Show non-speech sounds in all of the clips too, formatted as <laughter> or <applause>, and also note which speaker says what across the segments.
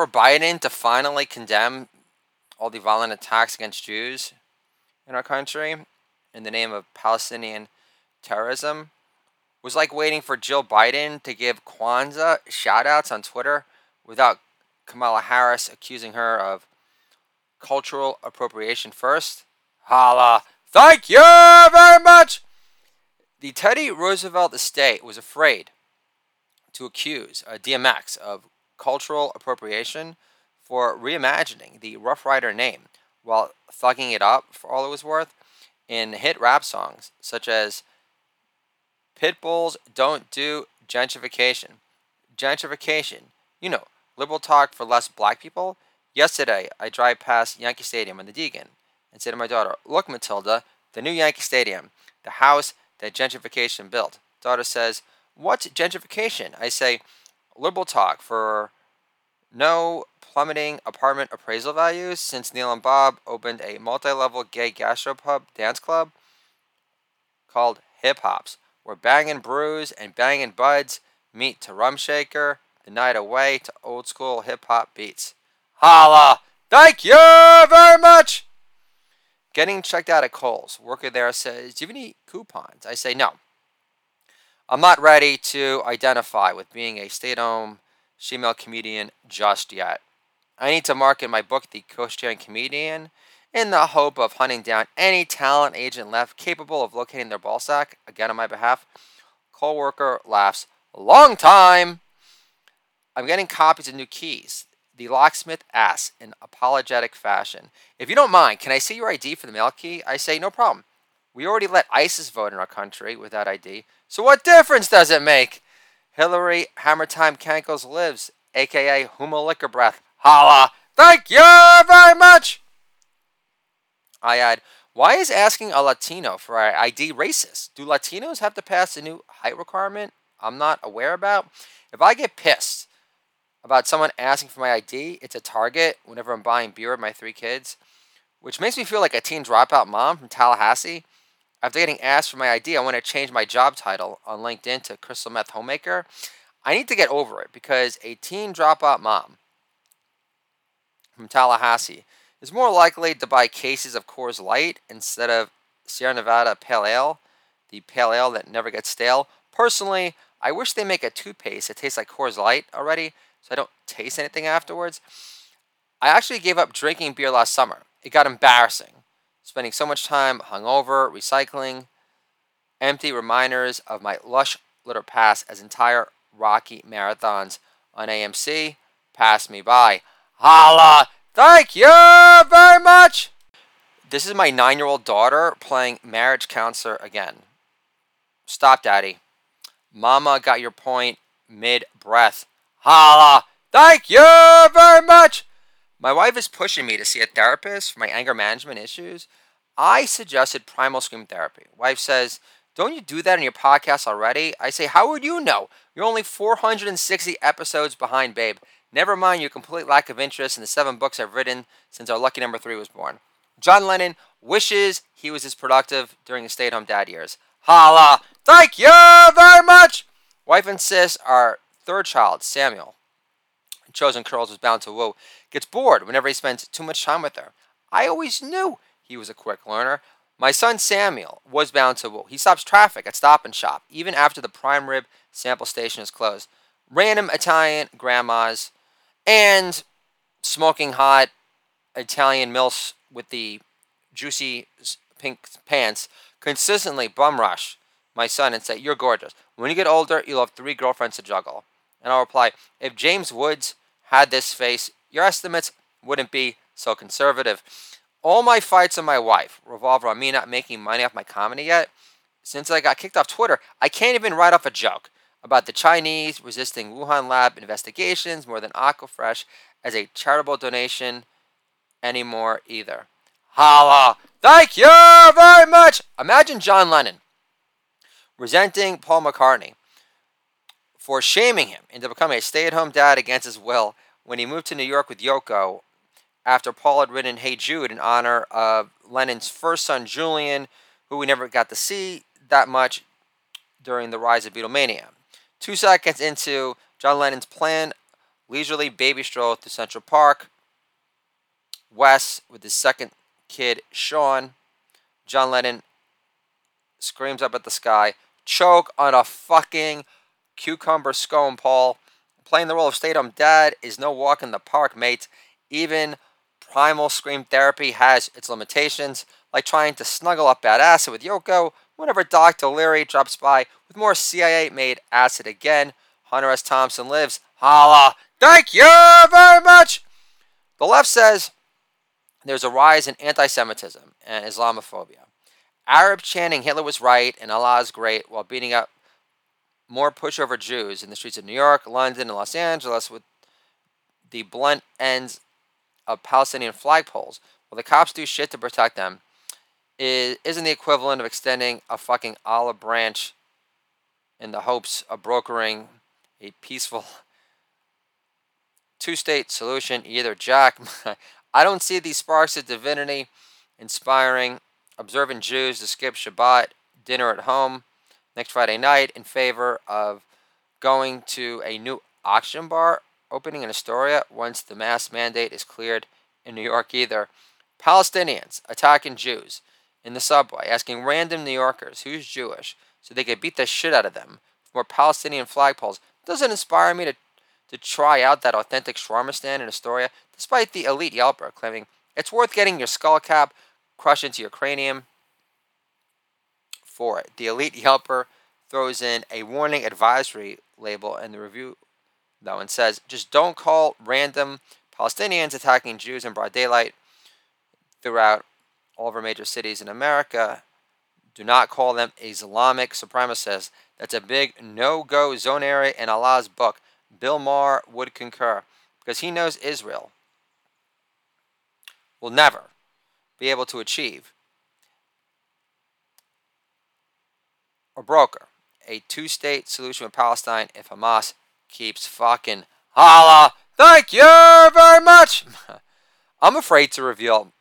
Speaker 1: for Biden to finally condemn all the violent attacks against Jews in our country in the name of Palestinian terrorism was like waiting for Jill Biden to give Kwanzaa shout outs on Twitter without Kamala Harris accusing her of cultural appropriation first. Holla! Thank you very much! The Teddy Roosevelt estate was afraid to accuse uh, DMX of cultural appropriation for reimagining the Rough Rider name while thugging it up for all it was worth in hit rap songs such as Pitbulls Don't Do Gentrification. Gentrification, you know, liberal talk for less black people. Yesterday, I drive past Yankee Stadium in the Deegan and say to my daughter, Look, Matilda, the new Yankee Stadium, the house that gentrification built. Daughter says, What's gentrification? I say, Liberal talk for no plummeting apartment appraisal values since Neil and Bob opened a multi level gay gastropub dance club called Hip Hops, where banging brews and banging buds meet to rum shaker the night away to old school hip hop beats. Holla! Thank you very much! Getting checked out at Kohl's. Worker there says, Do you have any coupons? I say, No. I'm not ready to identify with being a stay at home female comedian just yet. I need to market my book, The Coastian Comedian, in the hope of hunting down any talent agent left capable of locating their ballsack, again on my behalf. Co worker laughs, Long time! I'm getting copies of new keys. The locksmith asks in apologetic fashion, If you don't mind, can I see your ID for the mail key? I say, No problem. We already let ISIS vote in our country without ID, so what difference does it make? Hillary Hammertime Cankles lives, aka Huma Liquor Breath. Holla! Thank you very much! I add, why is asking a Latino for ID racist? Do Latinos have to pass a new height requirement I'm not aware about? If I get pissed about someone asking for my ID. It's a target whenever I'm buying beer with my three kids, which makes me feel like a teen dropout mom from Tallahassee. After getting asked for my ID, I want to change my job title on LinkedIn to Crystal Meth Homemaker. I need to get over it because a teen dropout mom from Tallahassee is more likely to buy cases of Coors Light instead of Sierra Nevada Pale Ale, the pale ale that never gets stale. Personally, I wish they make a toothpaste that tastes like Coors Light already so I don't taste anything afterwards. I actually gave up drinking beer last summer. It got embarrassing. Spending so much time hungover, recycling, empty reminders of my lush little past as entire Rocky marathons on AMC passed me by. Holla! Thank you very much! This is my nine year old daughter playing marriage counselor again. Stop, Daddy. Mama got your point mid breath. Holla! Thank you very much! My wife is pushing me to see a therapist for my anger management issues. I suggested primal scream therapy. Wife says, Don't you do that in your podcast already? I say, How would you know? You're only 460 episodes behind, babe. Never mind your complete lack of interest in the seven books I've written since our lucky number three was born. John Lennon wishes he was as productive during his stay at home dad years. Holla! Thank you very much! Wife insists our third child, Samuel, chosen curls was bound to woo, gets bored whenever he spends too much time with her. I always knew he was a quick learner. My son Samuel was bound to woo. He stops traffic at Stop and Shop, even after the prime rib sample station is closed. Random Italian grandmas and smoking hot Italian milfs with the juicy pink pants consistently bum rush my son and say, You're gorgeous. When you get older, you'll have three girlfriends to juggle. And I'll reply, if James Woods had this face, your estimates wouldn't be so conservative. All my fights with my wife revolve around me not making money off my comedy yet. Since I got kicked off Twitter, I can't even write off a joke about the Chinese resisting Wuhan lab investigations more than Aquafresh as a charitable donation anymore either. Holla! Thank you very much! Imagine John Lennon resenting Paul McCartney for shaming him into becoming a stay at home dad against his will when he moved to New York with Yoko after Paul had written Hey Jude in honor of Lennon's first son, Julian, who we never got to see that much during the rise of Beatlemania. Two seconds into John Lennon's plan, leisurely baby stroll through Central Park. Wes, with his second kid, Sean, John Lennon screams up at the sky, choke on a fucking cucumber scone, Paul. Playing the role of stay at dad is no walk in the park, mate. Even primal scream therapy has its limitations, like trying to snuggle up bad acid with Yoko whenever Dr. Leary drops by with more CIA made acid again. Hunter S. Thompson lives. Holla! Thank you very much! The left says there's a rise in anti Semitism and Islamophobia. Arab chanting Hitler was right and Allah is great while beating up more pushover Jews in the streets of New York, London, and Los Angeles with the blunt ends of Palestinian flagpoles. While the cops do shit to protect them. Is, isn't the equivalent of extending a fucking olive branch in the hopes of brokering a peaceful two state solution. Either. Jack, <laughs> I don't see these sparks of divinity inspiring observant Jews to skip Shabbat dinner at home next Friday night in favor of going to a new auction bar opening in Astoria once the mask mandate is cleared in New York either. Palestinians attacking Jews in the subway, asking random New Yorkers who's Jewish so they could beat the shit out of them more Palestinian flagpoles doesn't inspire me to, to try out that authentic shawarma stand in Astoria, despite the elite Yelper claiming it's worth getting your skull cap crushed into your cranium for it. The elite Yelper throws in a warning advisory label in the review, though, and says just don't call random Palestinians attacking Jews in broad daylight throughout all of our major cities in America. Do not call them Islamic supremacists. That's a big no go zone area in Allah's book. Bill Maher would concur because he knows Israel will never be able to achieve or broker a two state solution with Palestine if Hamas keeps fucking holla. Thank you very much. <laughs> I'm afraid to reveal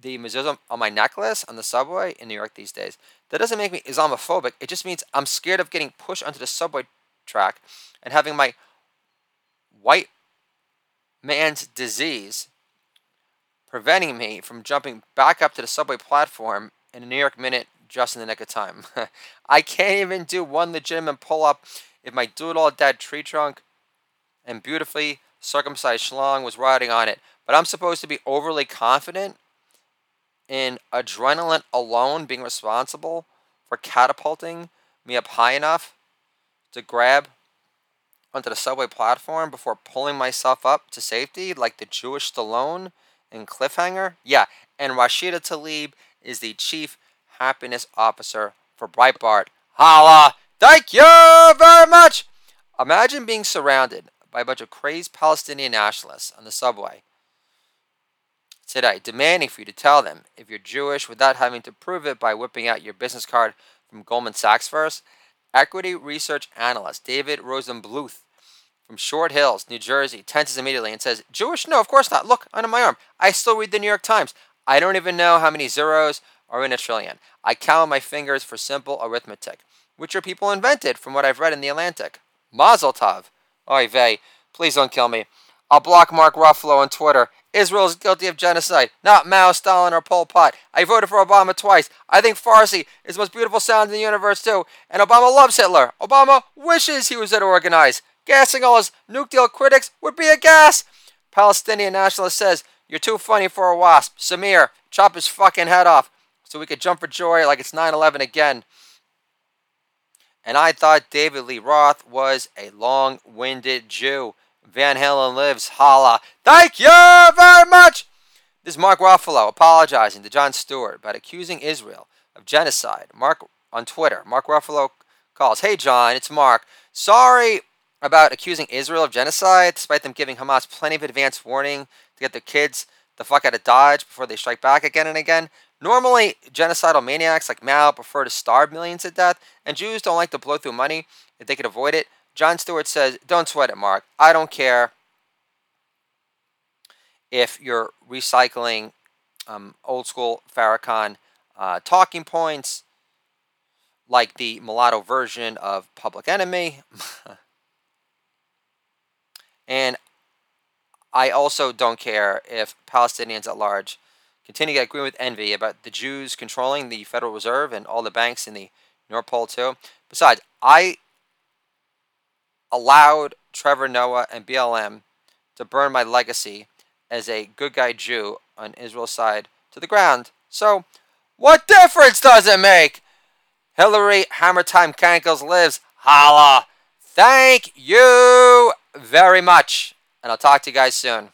Speaker 1: the mezuzah on my necklace on the subway in New York these days. That doesn't make me Islamophobic. It just means I'm scared of getting pushed onto the subway track and having my white man's disease preventing me from jumping back up to the subway platform in a New York minute just in the nick of time. <laughs> I can't even do one legitimate pull up if my doodle dead tree trunk and beautifully circumcised schlong was riding on it. But I'm supposed to be overly confident in adrenaline alone being responsible for catapulting me up high enough to grab onto the subway platform before pulling myself up to safety like the Jewish Stallone in Cliffhanger? Yeah, and Rashida Tlaib is the chief happiness officer for Breitbart. Holla! Thank you very much! Imagine being surrounded by a bunch of crazed Palestinian nationalists on the subway today, demanding for you to tell them if you're Jewish without having to prove it by whipping out your business card from Goldman Sachs first. Equity research analyst David Rosenbluth from Short Hills, New Jersey, tenses immediately and says, Jewish? No, of course not. Look, under my arm. I still read the New York Times. I don't even know how many zeros are in a trillion. I count on my fingers for simple arithmetic, which your people invented from what I've read in The Atlantic. Mazel tov. Oy vey. Please don't kill me. I'll block Mark Ruffalo on Twitter. Israel is guilty of genocide, not Mao, Stalin, or Pol Pot. I voted for Obama twice. I think Farsi is the most beautiful sound in the universe, too. And Obama loves Hitler. Obama wishes he was there to organize. Gassing all his nuke deal critics would be a gas. Palestinian nationalist says, You're too funny for a wasp. Samir, chop his fucking head off so we could jump for joy like it's 9 11 again. And I thought David Lee Roth was a long winded Jew. Van Halen lives. Holla. Thank you very much. This is Mark Ruffalo apologizing to Jon Stewart about accusing Israel of genocide. Mark on Twitter. Mark Ruffalo calls. Hey, Jon, it's Mark. Sorry about accusing Israel of genocide, despite them giving Hamas plenty of advance warning to get their kids the fuck out of Dodge before they strike back again and again. Normally, genocidal maniacs like Mao prefer to starve millions to death, and Jews don't like to blow through money if they could avoid it. Jon Stewart says, Don't sweat it, Mark. I don't care if you're recycling um, old school Farrakhan uh, talking points like the mulatto version of Public Enemy. <laughs> And I also don't care if Palestinians at large continue to get green with envy about the Jews controlling the Federal Reserve and all the banks in the North Pole too. Besides, I allowed Trevor Noah and BLM to burn my legacy as a good guy Jew on Israel's side to the ground. So, what difference does it make? Hillary Hammer Time Cankles lives. Holla! Thank you very much. And I'll talk to you guys soon.